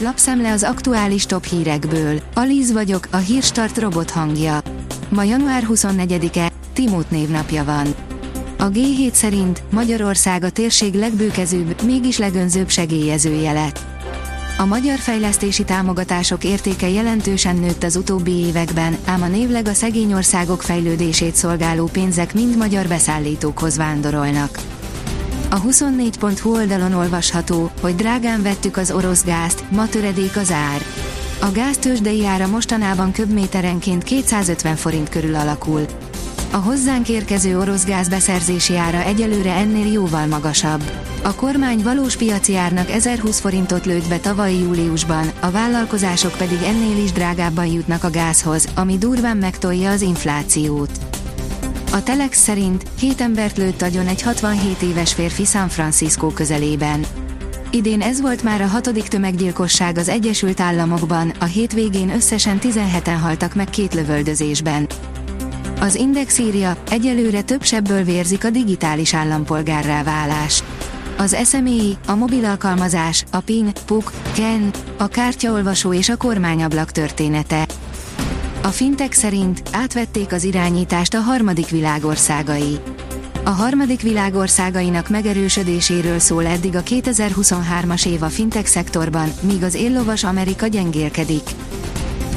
lapszemle az aktuális top hírekből. Alíz vagyok, a hírstart robot hangja. Ma január 24-e, Timót névnapja van. A G7 szerint Magyarország a térség legbőkezőbb, mégis legönzőbb segélyezője lett. A magyar fejlesztési támogatások értéke jelentősen nőtt az utóbbi években, ám a névleg a szegény országok fejlődését szolgáló pénzek mind magyar beszállítókhoz vándorolnak. A 24.hu oldalon olvasható, hogy drágán vettük az orosz gázt, ma töredék az ár. A gáztősdei ára mostanában köbméterenként 250 forint körül alakul. A hozzánk érkező orosz gáz beszerzési ára egyelőre ennél jóval magasabb. A kormány valós piaci árnak 1020 forintot lőtt be tavaly júliusban, a vállalkozások pedig ennél is drágábban jutnak a gázhoz, ami durván megtolja az inflációt. A Telex szerint hét embert lőtt agyon egy 67 éves férfi San Francisco közelében. Idén ez volt már a hatodik tömeggyilkosság az Egyesült Államokban, a hétvégén összesen 17-en haltak meg két lövöldözésben. Az Index írja, egyelőre több sebből vérzik a digitális állampolgárrá válás. Az SMI, a mobil alkalmazás, a PIN, PUK, KEN, a kártyaolvasó és a kormányablak története. A fintek szerint átvették az irányítást a harmadik világországai. A harmadik világországainak megerősödéséről szól eddig a 2023-as év a fintek szektorban, míg az éllovas Amerika gyengélkedik.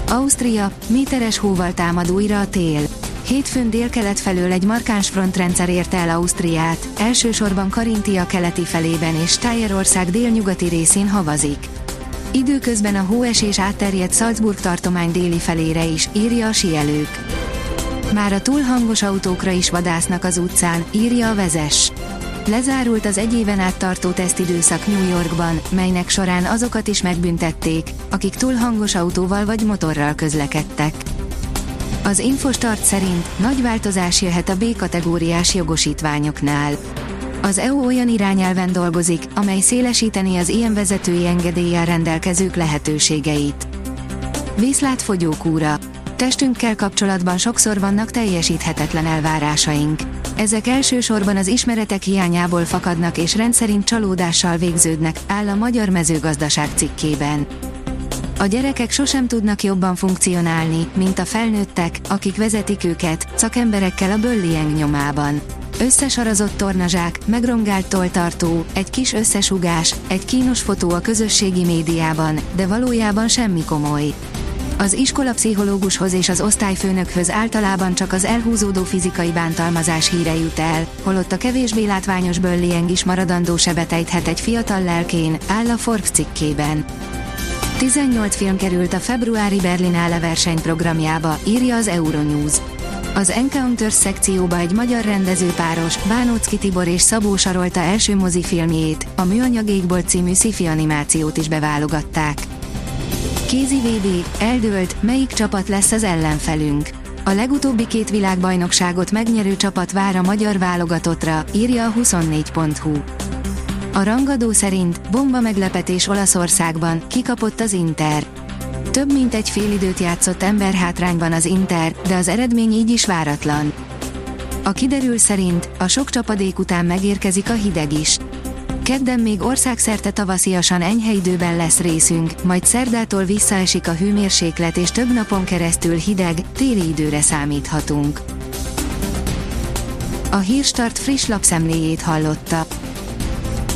Ausztria, méteres hóval támad újra a tél. Hétfőn délkelet felől egy markáns frontrendszer érte el Ausztriát, elsősorban Karintia keleti felében és Stájerország délnyugati részén havazik. Időközben a hóesés átterjedt Salzburg tartomány déli felére is, írja a sielők. Már a túl hangos autókra is vadásznak az utcán, írja a vezes. Lezárult az egy éven át tartó tesztidőszak New Yorkban, melynek során azokat is megbüntették, akik túl hangos autóval vagy motorral közlekedtek. Az Infostart szerint nagy változás jöhet a B-kategóriás jogosítványoknál. Az EU olyan irányelven dolgozik, amely szélesíteni az ilyen vezetői engedéllyel rendelkezők lehetőségeit. Vízlátfogyókúra. Testünkkel kapcsolatban sokszor vannak teljesíthetetlen elvárásaink. Ezek elsősorban az ismeretek hiányából fakadnak és rendszerint csalódással végződnek, áll a Magyar Mezőgazdaság cikkében. A gyerekek sosem tudnak jobban funkcionálni, mint a felnőttek, akik vezetik őket, szakemberekkel a böllieng nyomában. Összesarazott tornazsák, megrongált toltartó, egy kis összesugás, egy kínos fotó a közösségi médiában, de valójában semmi komoly. Az iskolapszichológushoz és az osztályfőnökhöz általában csak az elhúzódó fizikai bántalmazás híre jut el, holott a kevésbé látványos böllieng is maradandó sebet ejthet egy fiatal lelkén, áll a Forbes cikkében. 18 film került a februári Berlinale versenyprogramjába, írja az Euronews. Az Encounters szekcióba egy magyar rendezőpáros, Bánócki Tibor és Szabó Sarolta első mozifilmjét, a Műanyag című sci animációt is beválogatták. Kézi VB, eldőlt, melyik csapat lesz az ellenfelünk. A legutóbbi két világbajnokságot megnyerő csapat vár a magyar válogatottra, írja a 24.hu. A rangadó szerint bomba meglepetés Olaszországban, kikapott az Inter. Több mint egy fél időt játszott emberhátrányban az Inter, de az eredmény így is váratlan. A kiderül szerint a sok csapadék után megérkezik a hideg is. Kedden még országszerte tavasziasan enyhe időben lesz részünk, majd szerdától visszaesik a hőmérséklet és több napon keresztül hideg, téli időre számíthatunk. A Hírstart friss lapszemléjét hallotta.